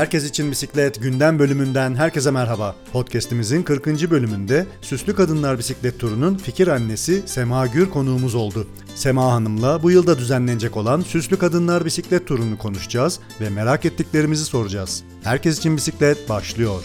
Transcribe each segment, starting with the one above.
Herkes için Bisiklet gündem bölümünden herkese merhaba. Podcast'imizin 40. bölümünde Süslü Kadınlar Bisiklet Turu'nun fikir annesi Sema Gür konuğumuz oldu. Sema Hanım'la bu yılda düzenlenecek olan Süslü Kadınlar Bisiklet Turu'nu konuşacağız ve merak ettiklerimizi soracağız. Herkes için Bisiklet başlıyor.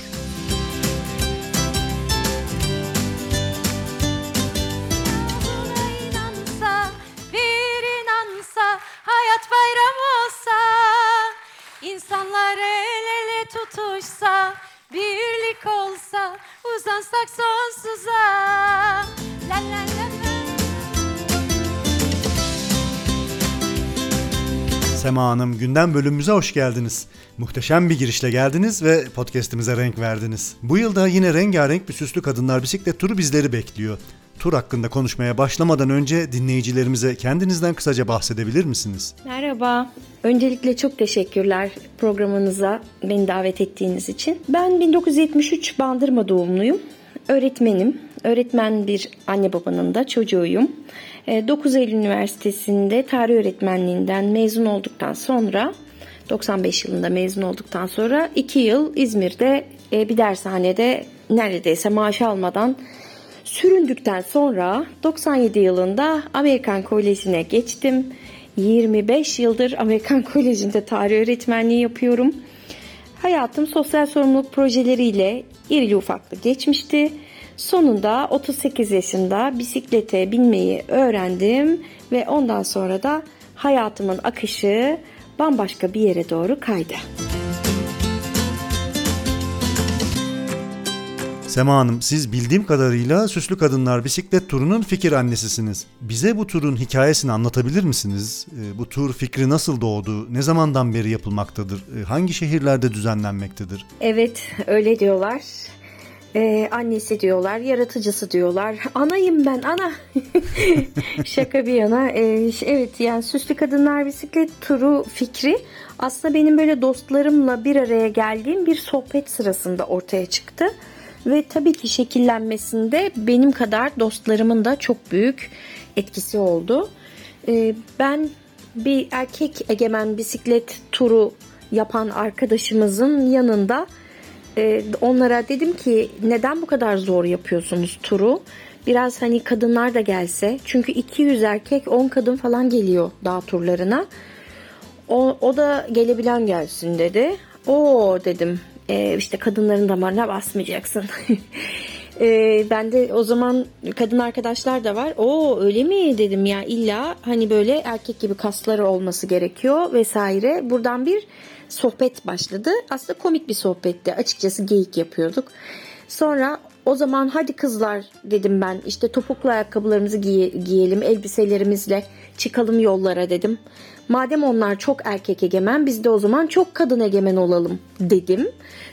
Birlik olsa, uzansak sonsuza. La la la. Sema Hanım gündem bölümümüze hoş geldiniz. Muhteşem bir girişle geldiniz ve podcast'imize renk verdiniz. Bu yılda yine rengarenk bir süslü kadınlar bisiklet turu bizleri bekliyor. Tur hakkında konuşmaya başlamadan önce dinleyicilerimize kendinizden kısaca bahsedebilir misiniz? Merhaba. Öncelikle çok teşekkürler programınıza beni davet ettiğiniz için. Ben 1973 Bandırma doğumluyum. Öğretmenim. Öğretmen bir anne babanın da çocuğuyum. E, 9 Eylül Üniversitesi'nde tarih öğretmenliğinden mezun olduktan sonra 95 yılında mezun olduktan sonra 2 yıl İzmir'de e, bir dershanede neredeyse maaş almadan süründükten sonra 97 yılında Amerikan Koleji'ne geçtim. 25 yıldır Amerikan Koleji'nde tarih öğretmenliği yapıyorum. Hayatım sosyal sorumluluk projeleriyle irili ufaklı geçmişti. Sonunda 38 yaşında bisiklete binmeyi öğrendim ve ondan sonra da hayatımın akışı bambaşka bir yere doğru kaydı. Sema Hanım siz bildiğim kadarıyla Süslü Kadınlar Bisiklet Turu'nun fikir annesisiniz. Bize bu turun hikayesini anlatabilir misiniz? Ee, Bu tur fikri nasıl doğdu? Ne zamandan beri yapılmaktadır? Ee, Hangi şehirlerde düzenlenmektedir? Evet öyle diyorlar. Ee, annesi diyorlar, yaratıcısı diyorlar. Anayım ben ana. Şaka bir yana. Ee, evet yani Süslü Kadınlar Bisiklet Turu fikri aslında benim böyle dostlarımla bir araya geldiğim bir sohbet sırasında ortaya çıktı. Ve tabii ki şekillenmesinde benim kadar dostlarımın da çok büyük etkisi oldu. Ee, ben bir erkek egemen bisiklet turu yapan arkadaşımızın yanında e, onlara dedim ki neden bu kadar zor yapıyorsunuz turu? Biraz hani kadınlar da gelse. Çünkü 200 erkek 10 kadın falan geliyor dağ turlarına. O, o da gelebilen gelsin dedi. O dedim e, işte kadınların damarına basmayacaksın. e, ben de o zaman kadın arkadaşlar da var. O öyle mi dedim ya illa hani böyle erkek gibi kasları olması gerekiyor vesaire. Buradan bir sohbet başladı. Aslında komik bir sohbetti. Açıkçası geyik yapıyorduk. Sonra o zaman hadi kızlar dedim ben işte topuklu ayakkabılarımızı giye- giyelim elbiselerimizle çıkalım yollara dedim. Madem onlar çok erkek egemen biz de o zaman çok kadın egemen olalım dedim.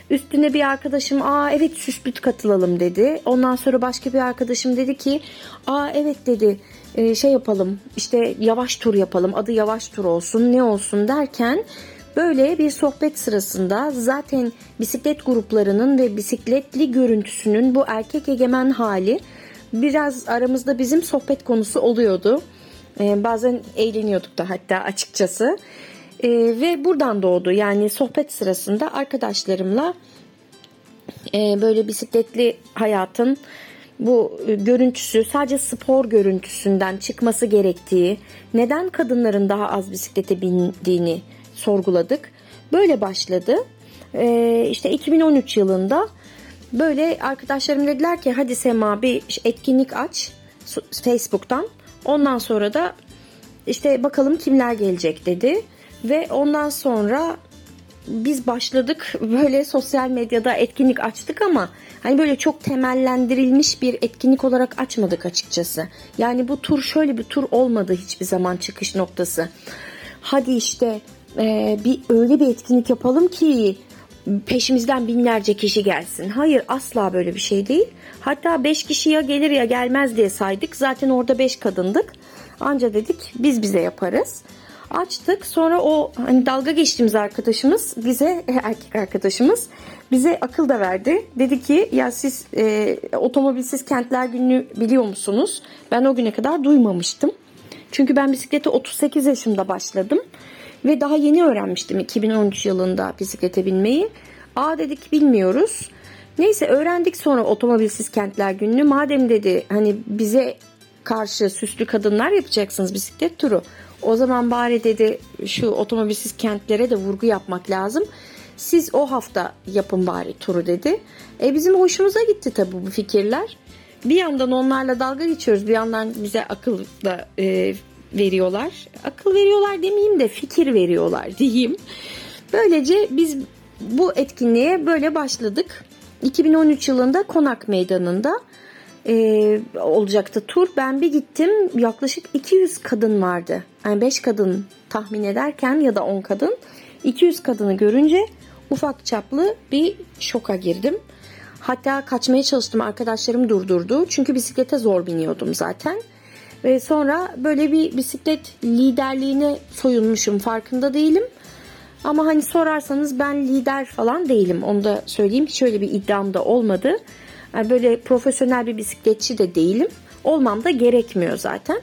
Üstüne bir arkadaşım aa evet süslüt katılalım dedi. Ondan sonra başka bir arkadaşım dedi ki aa evet dedi e, şey yapalım işte yavaş tur yapalım adı yavaş tur olsun ne olsun derken Böyle bir sohbet sırasında zaten bisiklet gruplarının ve bisikletli görüntüsünün bu erkek egemen hali biraz aramızda bizim sohbet konusu oluyordu. Ee, bazen eğleniyorduk da hatta açıkçası. Ee, ve buradan doğdu yani sohbet sırasında arkadaşlarımla e, böyle bisikletli hayatın bu e, görüntüsü sadece spor görüntüsünden çıkması gerektiği, neden kadınların daha az bisiklete bindiğini sorguladık. Böyle başladı. Ee, işte 2013 yılında böyle arkadaşlarım dediler ki hadi Sema bir etkinlik aç Facebook'tan. Ondan sonra da işte bakalım kimler gelecek dedi. Ve ondan sonra biz başladık böyle sosyal medyada etkinlik açtık ama hani böyle çok temellendirilmiş bir etkinlik olarak açmadık açıkçası. Yani bu tur şöyle bir tur olmadı hiçbir zaman çıkış noktası. Hadi işte e, bir öyle bir etkinlik yapalım ki peşimizden binlerce kişi gelsin. Hayır asla böyle bir şey değil. Hatta 5 kişi ya gelir ya gelmez diye saydık. Zaten orada 5 kadındık. Anca dedik biz bize yaparız. Açtık sonra o hani dalga geçtiğimiz arkadaşımız bize erkek arkadaşımız bize akıl da verdi. Dedi ki ya siz e, otomobilsiz kentler gününü biliyor musunuz? Ben o güne kadar duymamıştım. Çünkü ben bisiklete 38 yaşımda başladım. Ve daha yeni öğrenmiştim 2013 yılında bisiklete binmeyi. Aa dedik bilmiyoruz. Neyse öğrendik sonra otomobilsiz kentler gününü. Madem dedi hani bize karşı süslü kadınlar yapacaksınız bisiklet turu. O zaman bari dedi şu otomobilsiz kentlere de vurgu yapmak lazım. Siz o hafta yapın bari turu dedi. E bizim hoşumuza gitti tabii bu fikirler. Bir yandan onlarla dalga geçiyoruz. Bir yandan bize akıl da e, veriyorlar. Akıl veriyorlar demeyeyim de fikir veriyorlar diyeyim. Böylece biz bu etkinliğe böyle başladık. 2013 yılında Konak Meydanı'nda e, olacaktı tur. Ben bir gittim yaklaşık 200 kadın vardı. Yani 5 kadın tahmin ederken ya da 10 kadın 200 kadını görünce ufak çaplı bir şoka girdim. Hatta kaçmaya çalıştım arkadaşlarım durdurdu. Çünkü bisiklete zor biniyordum zaten. Ve sonra böyle bir bisiklet liderliğine soyunmuşum farkında değilim. Ama hani sorarsanız ben lider falan değilim. Onu da söyleyeyim. Hiç öyle bir iddiam da olmadı. Yani böyle profesyonel bir bisikletçi de değilim. Olmam da gerekmiyor zaten.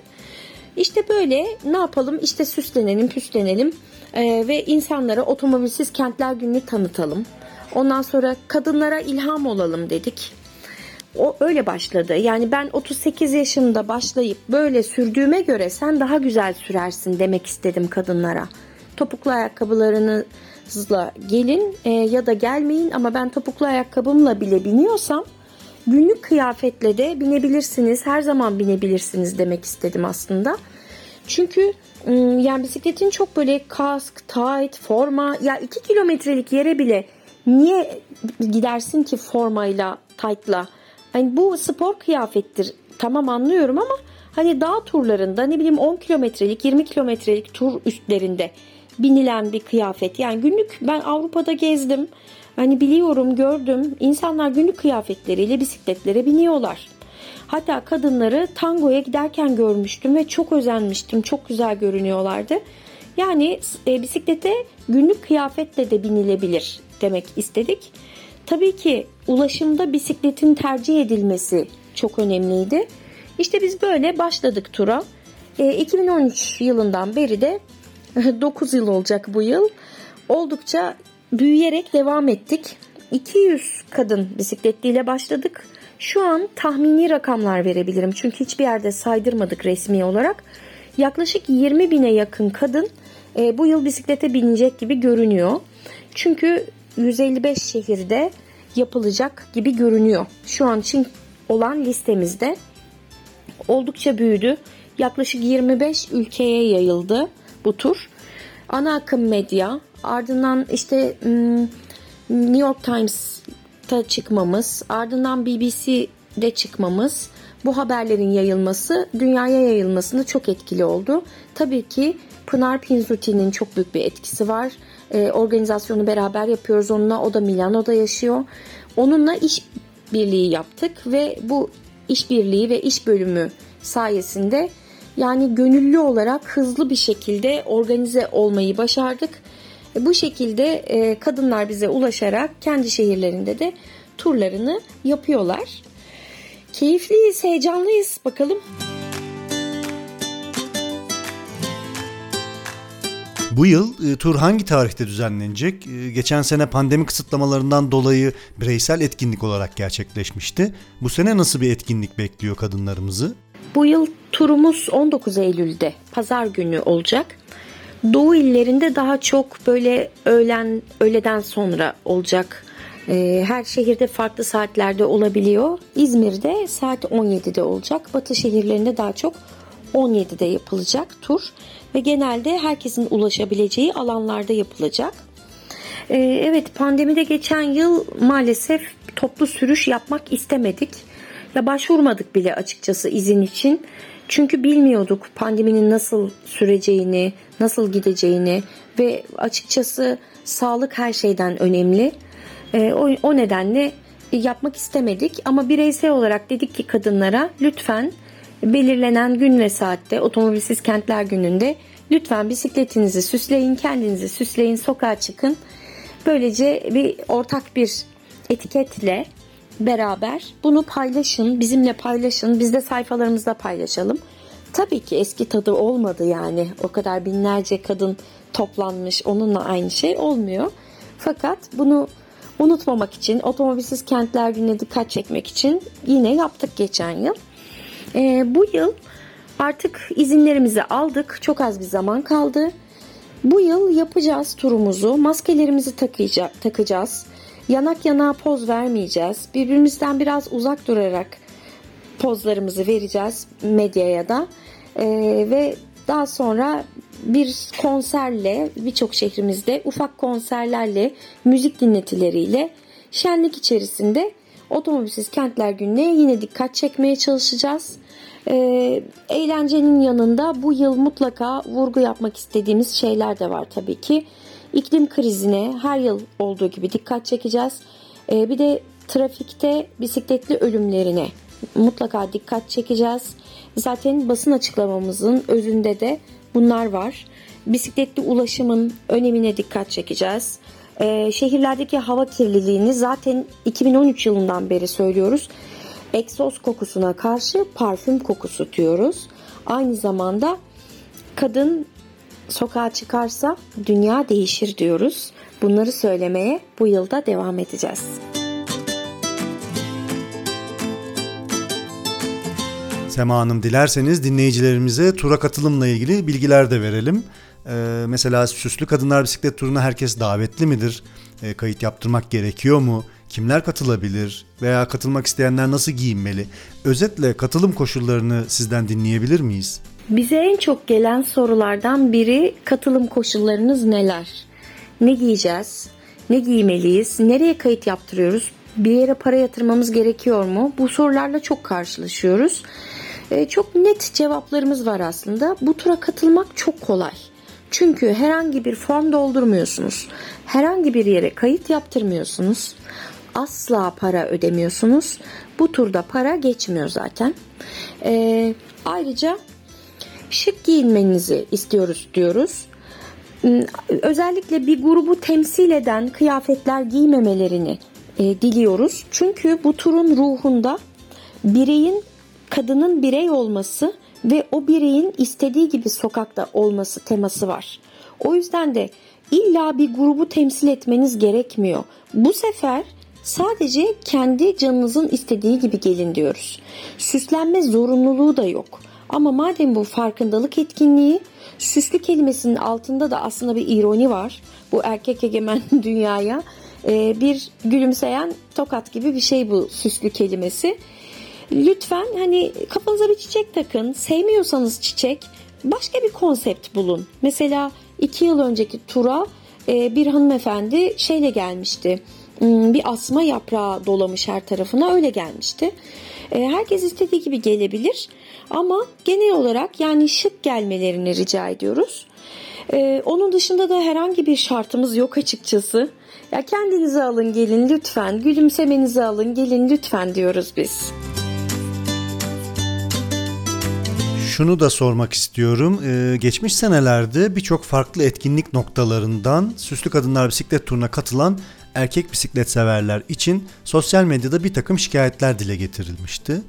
İşte böyle ne yapalım? İşte süslenelim, püslenelim ee, ve insanlara otomobilsiz kentler gününü tanıtalım. Ondan sonra kadınlara ilham olalım dedik. O öyle başladı. Yani ben 38 yaşında başlayıp böyle sürdüğüme göre sen daha güzel sürersin demek istedim kadınlara. Topuklu ayakkabılarınızla gelin e, ya da gelmeyin ama ben topuklu ayakkabımla bile biniyorsam günlük kıyafetle de binebilirsiniz. Her zaman binebilirsiniz demek istedim aslında. Çünkü yani bisikletin çok böyle kask, tight, forma ya 2 kilometrelik yere bile niye gidersin ki formayla, tight'la? Hani bu spor kıyafettir. Tamam anlıyorum ama hani dağ turlarında ne bileyim 10 kilometrelik, 20 kilometrelik tur üstlerinde binilen bir kıyafet. Yani günlük ben Avrupa'da gezdim. Hani biliyorum, gördüm. İnsanlar günlük kıyafetleriyle bisikletlere biniyorlar. Hatta kadınları tangoya giderken görmüştüm ve çok özenmiştim. Çok güzel görünüyorlardı. Yani e, bisiklete günlük kıyafetle de binilebilir demek istedik. Tabii ki ulaşımda bisikletin tercih edilmesi çok önemliydi. İşte biz böyle başladık tura. E, 2013 yılından beri de 9 yıl olacak bu yıl. Oldukça büyüyerek devam ettik. 200 kadın bisikletliyle başladık. Şu an tahmini rakamlar verebilirim. Çünkü hiçbir yerde saydırmadık resmi olarak. Yaklaşık 20 bine yakın kadın e, bu yıl bisiklete binecek gibi görünüyor. Çünkü 155 şehirde yapılacak gibi görünüyor. Şu an için olan listemizde oldukça büyüdü. Yaklaşık 25 ülkeye yayıldı bu tur. Ana akım medya, ardından işte New York Times'ta çıkmamız, ardından BBC'de çıkmamız, bu haberlerin yayılması dünyaya yayılmasında çok etkili oldu. Tabii ki Pınar Pinzuti'nin çok büyük bir etkisi var. Ee, organizasyonu beraber yapıyoruz onunla. O da Milano'da yaşıyor. Onunla iş birliği yaptık ve bu işbirliği ve iş bölümü sayesinde yani gönüllü olarak hızlı bir şekilde organize olmayı başardık. Bu şekilde e, kadınlar bize ulaşarak kendi şehirlerinde de turlarını yapıyorlar. Keyifliyiz, heyecanlıyız. Bakalım. Bu yıl e, tur hangi tarihte düzenlenecek? E, geçen sene pandemi kısıtlamalarından dolayı bireysel etkinlik olarak gerçekleşmişti. Bu sene nasıl bir etkinlik bekliyor kadınlarımızı? Bu yıl turumuz 19 Eylül'de pazar günü olacak. Doğu illerinde daha çok böyle öğlen öğleden sonra olacak. Ee, her şehirde farklı saatlerde olabiliyor. İzmir'de saat 17'de olacak. Batı şehirlerinde daha çok 17'de yapılacak tur ve genelde herkesin ulaşabileceği alanlarda yapılacak. Ee, evet pandemide geçen yıl maalesef toplu sürüş yapmak istemedik. Ya başvurmadık bile açıkçası izin için. Çünkü bilmiyorduk pandeminin nasıl süreceğini, nasıl gideceğini ve açıkçası sağlık her şeyden önemli. E, o, o nedenle yapmak istemedik ama bireysel olarak dedik ki kadınlara lütfen belirlenen gün ve saatte otomobilsiz kentler gününde lütfen bisikletinizi süsleyin, kendinizi süsleyin, sokağa çıkın. Böylece bir ortak bir etiketle beraber bunu paylaşın, bizimle paylaşın, biz de sayfalarımızda paylaşalım. tabii ki eski tadı olmadı yani. O kadar binlerce kadın toplanmış onunla aynı şey olmuyor. Fakat bunu unutmamak için otomobilsiz kentler gününe dikkat çekmek için yine yaptık geçen yıl. Ee, bu yıl artık izinlerimizi aldık. Çok az bir zaman kaldı. Bu yıl yapacağız turumuzu. Maskelerimizi takacağız. Yanak yana poz vermeyeceğiz. Birbirimizden biraz uzak durarak pozlarımızı vereceğiz medyaya da. Ee, ve daha sonra bir konserle birçok şehrimizde ufak konserlerle müzik dinletileriyle şenlik içerisinde otomobilsiz kentler gününe yine dikkat çekmeye çalışacağız. Ee, eğlencenin yanında bu yıl mutlaka vurgu yapmak istediğimiz şeyler de var tabii ki. İklim krizine her yıl olduğu gibi dikkat çekeceğiz. Ee, bir de trafikte bisikletli ölümlerine mutlaka dikkat çekeceğiz. Zaten basın açıklamamızın özünde de bunlar var. Bisikletli ulaşımın önemine dikkat çekeceğiz. Ee, şehirlerdeki hava kirliliğini zaten 2013 yılından beri söylüyoruz. Egzoz kokusuna karşı parfüm kokusu diyoruz. Aynı zamanda kadın sokağa çıkarsa dünya değişir diyoruz. Bunları söylemeye bu yılda devam edeceğiz. Sema Hanım dilerseniz dinleyicilerimize tura katılımla ilgili bilgiler de verelim. Ee, mesela süslü kadınlar bisiklet turuna herkes davetli midir? Ee, kayıt yaptırmak gerekiyor mu? Kimler katılabilir? Veya katılmak isteyenler nasıl giyinmeli? Özetle katılım koşullarını sizden dinleyebilir miyiz? Bize en çok gelen sorulardan biri katılım koşullarınız neler? Ne giyeceğiz? Ne giymeliyiz? Nereye kayıt yaptırıyoruz? Bir yere para yatırmamız gerekiyor mu? Bu sorularla çok karşılaşıyoruz. Ee, çok net cevaplarımız var aslında. Bu tura katılmak çok kolay. Çünkü herhangi bir form doldurmuyorsunuz. Herhangi bir yere kayıt yaptırmıyorsunuz. Asla para ödemiyorsunuz. Bu turda para geçmiyor zaten. Ee, ayrıca şık giyinmenizi istiyoruz diyoruz. Hmm, Özellikle bir grubu temsil eden kıyafetler giymemelerini e, diliyoruz. Çünkü bu turun ruhunda bireyin kadının birey olması ve o bireyin istediği gibi sokakta olması teması var. O yüzden de illa bir grubu temsil etmeniz gerekmiyor. Bu sefer sadece kendi canınızın istediği gibi gelin diyoruz. Süslenme zorunluluğu da yok. Ama madem bu farkındalık etkinliği, süslü kelimesinin altında da aslında bir ironi var. Bu erkek egemen dünyaya e, bir gülümseyen tokat gibi bir şey bu süslü kelimesi. Lütfen hani kafanıza bir çiçek takın. Sevmiyorsanız çiçek başka bir konsept bulun. Mesela iki yıl önceki tura e, bir hanımefendi şeyle gelmişti. Hmm, Bir asma yaprağı dolamış her tarafına öyle gelmişti. E, Herkes istediği gibi gelebilir ama genel olarak yani şık gelmelerini rica ediyoruz. E, Onun dışında da herhangi bir şartımız yok açıkçası. Ya kendinizi alın gelin lütfen, gülümsemenizi alın gelin lütfen diyoruz biz. Şunu da sormak istiyorum. Ee, geçmiş senelerde birçok farklı etkinlik noktalarından Süslü Kadınlar Bisiklet Turuna katılan erkek bisiklet severler için sosyal medyada bir takım şikayetler dile getirilmişti.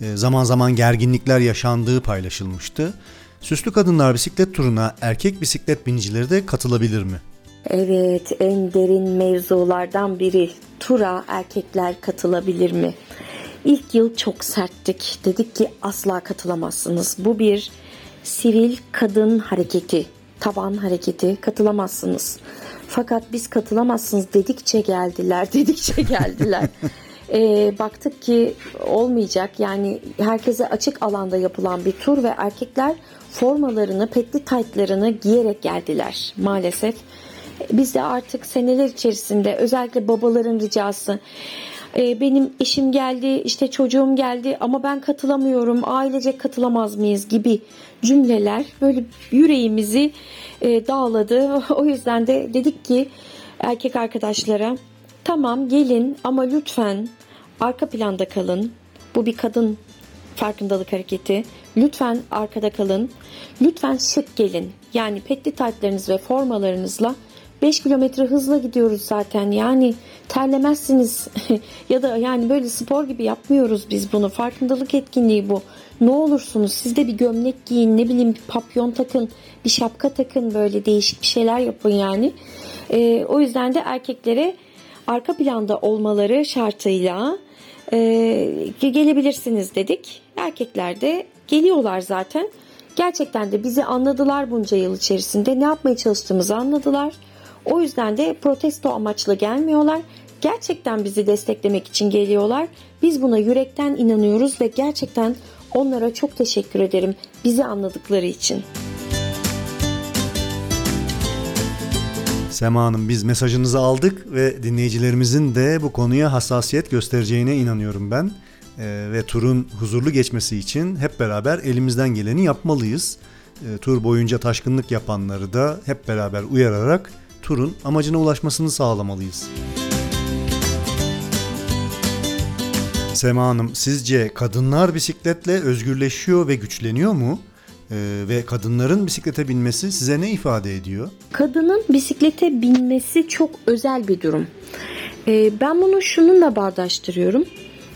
Ee, zaman zaman gerginlikler yaşandığı paylaşılmıştı. Süslü Kadınlar Bisiklet Turuna erkek bisiklet binicileri de katılabilir mi? Evet, en derin mevzulardan biri. Tura erkekler katılabilir mi? İlk yıl çok serttik. Dedik ki asla katılamazsınız. Bu bir sivil kadın hareketi, taban hareketi. Katılamazsınız. Fakat biz katılamazsınız dedikçe geldiler, dedikçe geldiler. Ee, baktık ki olmayacak. Yani herkese açık alanda yapılan bir tur ve erkekler formalarını, petli taytlarını giyerek geldiler maalesef. Biz de artık seneler içerisinde özellikle babaların ricası e, benim eşim geldi işte çocuğum geldi ama ben katılamıyorum ailecek katılamaz mıyız gibi cümleler böyle yüreğimizi e, dağladı. O yüzden de dedik ki erkek arkadaşlara tamam gelin ama lütfen arka planda kalın. Bu bir kadın farkındalık hareketi. Lütfen arkada kalın. Lütfen şık gelin. Yani petli taytlarınız ve formalarınızla 5 kilometre hızla gidiyoruz zaten. Yani terlemezsiniz ya da yani böyle spor gibi yapmıyoruz biz bunu. Farkındalık etkinliği bu. Ne olursunuz siz de bir gömlek giyin, ne bileyim bir papyon takın, bir şapka takın böyle değişik bir şeyler yapın yani. Ee, o yüzden de erkeklere arka planda olmaları şartıyla e, gelebilirsiniz dedik. Erkekler de geliyorlar zaten. Gerçekten de bizi anladılar bunca yıl içerisinde. Ne yapmaya çalıştığımızı anladılar. O yüzden de protesto amaçlı gelmiyorlar. Gerçekten bizi desteklemek için geliyorlar. Biz buna yürekten inanıyoruz ve gerçekten onlara çok teşekkür ederim bizi anladıkları için. Sema Hanım biz mesajınızı aldık ve dinleyicilerimizin de bu konuya hassasiyet göstereceğine inanıyorum ben. Ee, ve turun huzurlu geçmesi için hep beraber elimizden geleni yapmalıyız. Ee, tur boyunca taşkınlık yapanları da hep beraber uyararak turun amacına ulaşmasını sağlamalıyız. Sema Hanım sizce kadınlar bisikletle özgürleşiyor ve güçleniyor mu? Ee, ve kadınların bisiklete binmesi size ne ifade ediyor? Kadının bisiklete binmesi çok özel bir durum. Ee, ben bunu şununla bağdaştırıyorum.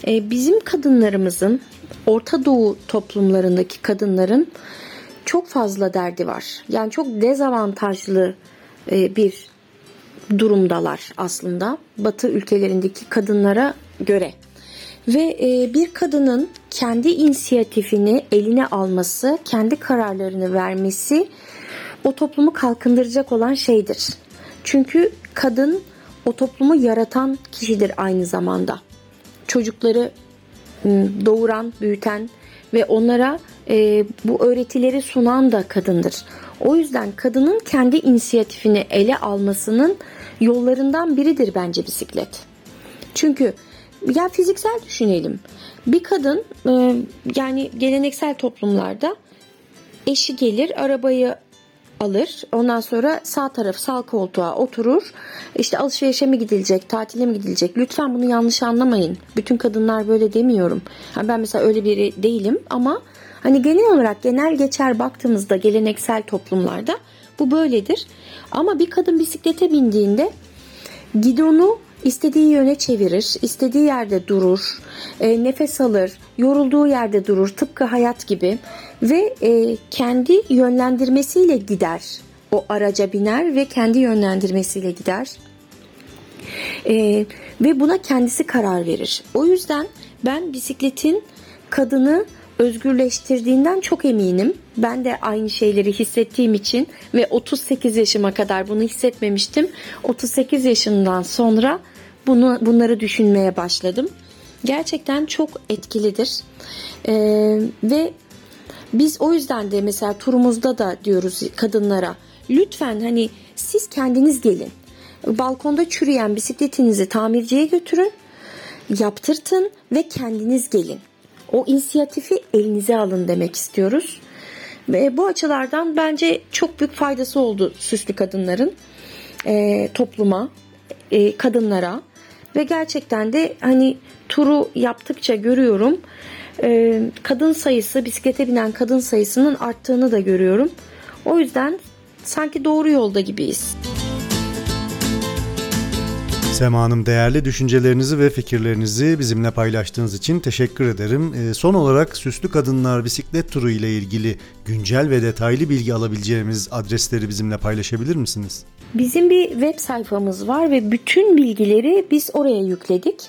Ee, bizim kadınlarımızın, Orta Doğu toplumlarındaki kadınların çok fazla derdi var. Yani çok dezavantajlı bir durumdalar aslında Batı ülkelerindeki kadınlara göre. Ve e, bir kadının kendi inisiyatifini eline alması, kendi kararlarını vermesi o toplumu kalkındıracak olan şeydir. Çünkü kadın o toplumu yaratan kişidir aynı zamanda. Çocukları doğuran, büyüten ve onlara e, bu öğretileri sunan da kadındır. O yüzden kadının kendi inisiyatifini ele almasının yollarından biridir bence bisiklet. Çünkü ya fiziksel düşünelim. Bir kadın e, yani geleneksel toplumlarda eşi gelir arabayı alır. Ondan sonra sağ taraf sağ koltuğa oturur. İşte alışverişe mi gidilecek, tatile mi gidilecek? Lütfen bunu yanlış anlamayın. Bütün kadınlar böyle demiyorum. Ben mesela öyle biri değilim ama hani genel olarak genel geçer baktığımızda geleneksel toplumlarda bu böyledir. Ama bir kadın bisiklete bindiğinde gidonu istediği yöne çevirir, istediği yerde durur, e, nefes alır, yorulduğu yerde durur tıpkı hayat gibi ve e, kendi yönlendirmesiyle gider. O araca biner ve kendi yönlendirmesiyle gider. E, ve buna kendisi karar verir. O yüzden ben bisikletin kadını özgürleştirdiğinden çok eminim. Ben de aynı şeyleri hissettiğim için ve 38 yaşıma kadar bunu hissetmemiştim. 38 yaşından sonra bunu bunları düşünmeye başladım. Gerçekten çok etkilidir. Ee, ve biz o yüzden de mesela turumuzda da diyoruz kadınlara lütfen hani siz kendiniz gelin. Balkonda çürüyen bisikletinizi tamirciye götürün, yaptırtın ve kendiniz gelin. O inisiyatifi elinize alın demek istiyoruz. Ve bu açılardan bence çok büyük faydası oldu süslü kadınların e, topluma, e, kadınlara ve gerçekten de hani turu yaptıkça görüyorum e, kadın sayısı bisiklete binen kadın sayısının arttığını da görüyorum. O yüzden sanki doğru yolda gibiyiz. Sema Hanım değerli düşüncelerinizi ve fikirlerinizi bizimle paylaştığınız için teşekkür ederim. Ee, son olarak Süslü Kadınlar Bisiklet Turu ile ilgili güncel ve detaylı bilgi alabileceğimiz adresleri bizimle paylaşabilir misiniz? Bizim bir web sayfamız var ve bütün bilgileri biz oraya yükledik.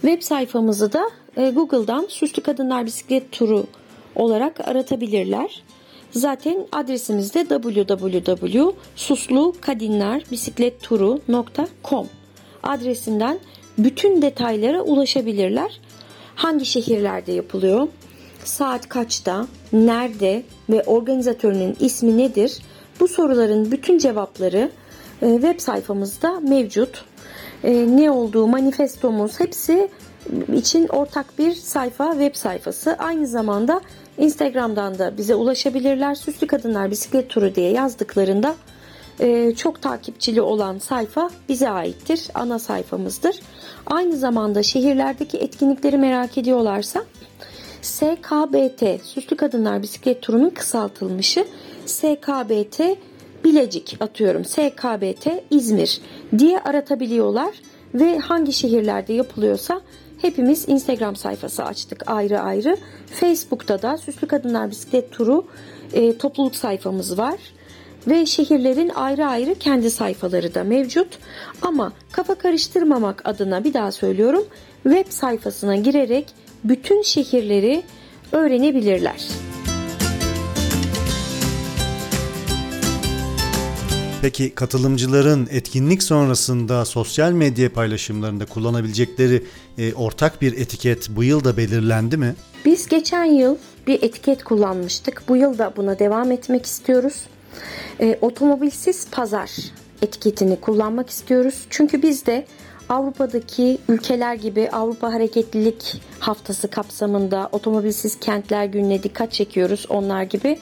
Web sayfamızı da e, Google'dan Süslü Kadınlar Bisiklet Turu olarak aratabilirler. Zaten adresimiz de www.suslukadinlarbisikletturu.com adresinden bütün detaylara ulaşabilirler. Hangi şehirlerde yapılıyor? Saat kaçta? Nerede? Ve organizatörünün ismi nedir? Bu soruların bütün cevapları e, web sayfamızda mevcut. E, ne olduğu, manifestomuz hepsi için ortak bir sayfa, web sayfası. Aynı zamanda Instagram'dan da bize ulaşabilirler. Süslü Kadınlar Bisiklet Turu diye yazdıklarında çok takipçili olan sayfa bize aittir. Ana sayfamızdır. Aynı zamanda şehirlerdeki etkinlikleri merak ediyorlarsa SKBT Süslü Kadınlar Bisiklet Turu'nun kısaltılmışı SKBT Bilecik atıyorum SKBT İzmir diye aratabiliyorlar ve hangi şehirlerde yapılıyorsa hepimiz Instagram sayfası açtık ayrı ayrı. Facebook'ta da Süslü Kadınlar Bisiklet Turu e, topluluk sayfamız var ve şehirlerin ayrı ayrı kendi sayfaları da mevcut. Ama kafa karıştırmamak adına bir daha söylüyorum. Web sayfasına girerek bütün şehirleri öğrenebilirler. Peki katılımcıların etkinlik sonrasında sosyal medya paylaşımlarında kullanabilecekleri e, ortak bir etiket bu yıl da belirlendi mi? Biz geçen yıl bir etiket kullanmıştık. Bu yıl da buna devam etmek istiyoruz. E, otomobilsiz pazar etiketini kullanmak istiyoruz. Çünkü biz de Avrupa'daki ülkeler gibi Avrupa Hareketlilik Haftası kapsamında otomobilsiz kentler gününe dikkat çekiyoruz onlar gibi.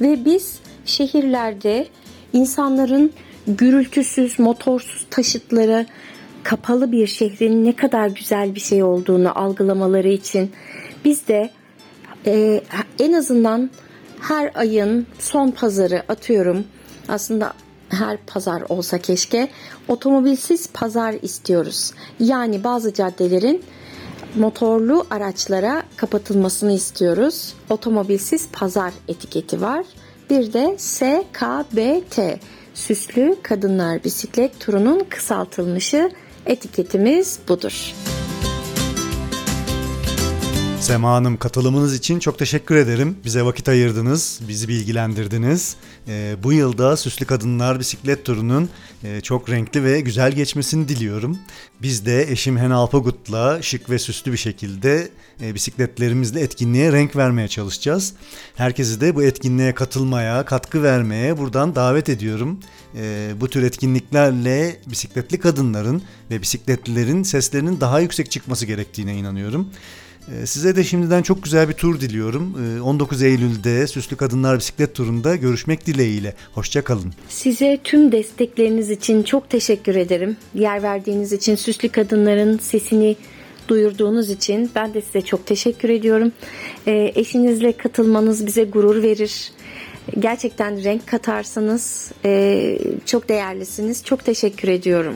Ve biz şehirlerde insanların gürültüsüz, motorsuz taşıtları kapalı bir şehrin ne kadar güzel bir şey olduğunu algılamaları için biz de e, en azından her ayın son pazarı atıyorum. Aslında her pazar olsa keşke otomobilsiz pazar istiyoruz. Yani bazı caddelerin motorlu araçlara kapatılmasını istiyoruz. Otomobilsiz pazar etiketi var. Bir de SKBT Süslü Kadınlar Bisiklet Turu'nun kısaltılmışı etiketimiz budur. Sema Hanım katılımınız için çok teşekkür ederim. Bize vakit ayırdınız, bizi bilgilendirdiniz. Ee, bu yılda Süslü Kadınlar Bisiklet Turu'nun e, çok renkli ve güzel geçmesini diliyorum. Biz de eşim Hena Alpagut'la şık ve süslü bir şekilde e, bisikletlerimizle etkinliğe renk vermeye çalışacağız. Herkesi de bu etkinliğe katılmaya, katkı vermeye buradan davet ediyorum. E, bu tür etkinliklerle bisikletli kadınların ve bisikletlilerin seslerinin daha yüksek çıkması gerektiğine inanıyorum. Ee, Size de şimdiden çok güzel bir tur diliyorum. Ee, 19 Eylül'de Süslü Kadınlar Bisiklet Turu'nda görüşmek dileğiyle. Hoşçakalın. Size tüm destekleriniz için çok teşekkür ederim. Yer verdiğiniz için, süslü kadınların sesini duyurduğunuz için ben de size çok teşekkür ediyorum. Ee, eşinizle katılmanız bize gurur verir. Gerçekten renk katarsanız e, çok değerlisiniz. Çok teşekkür ediyorum.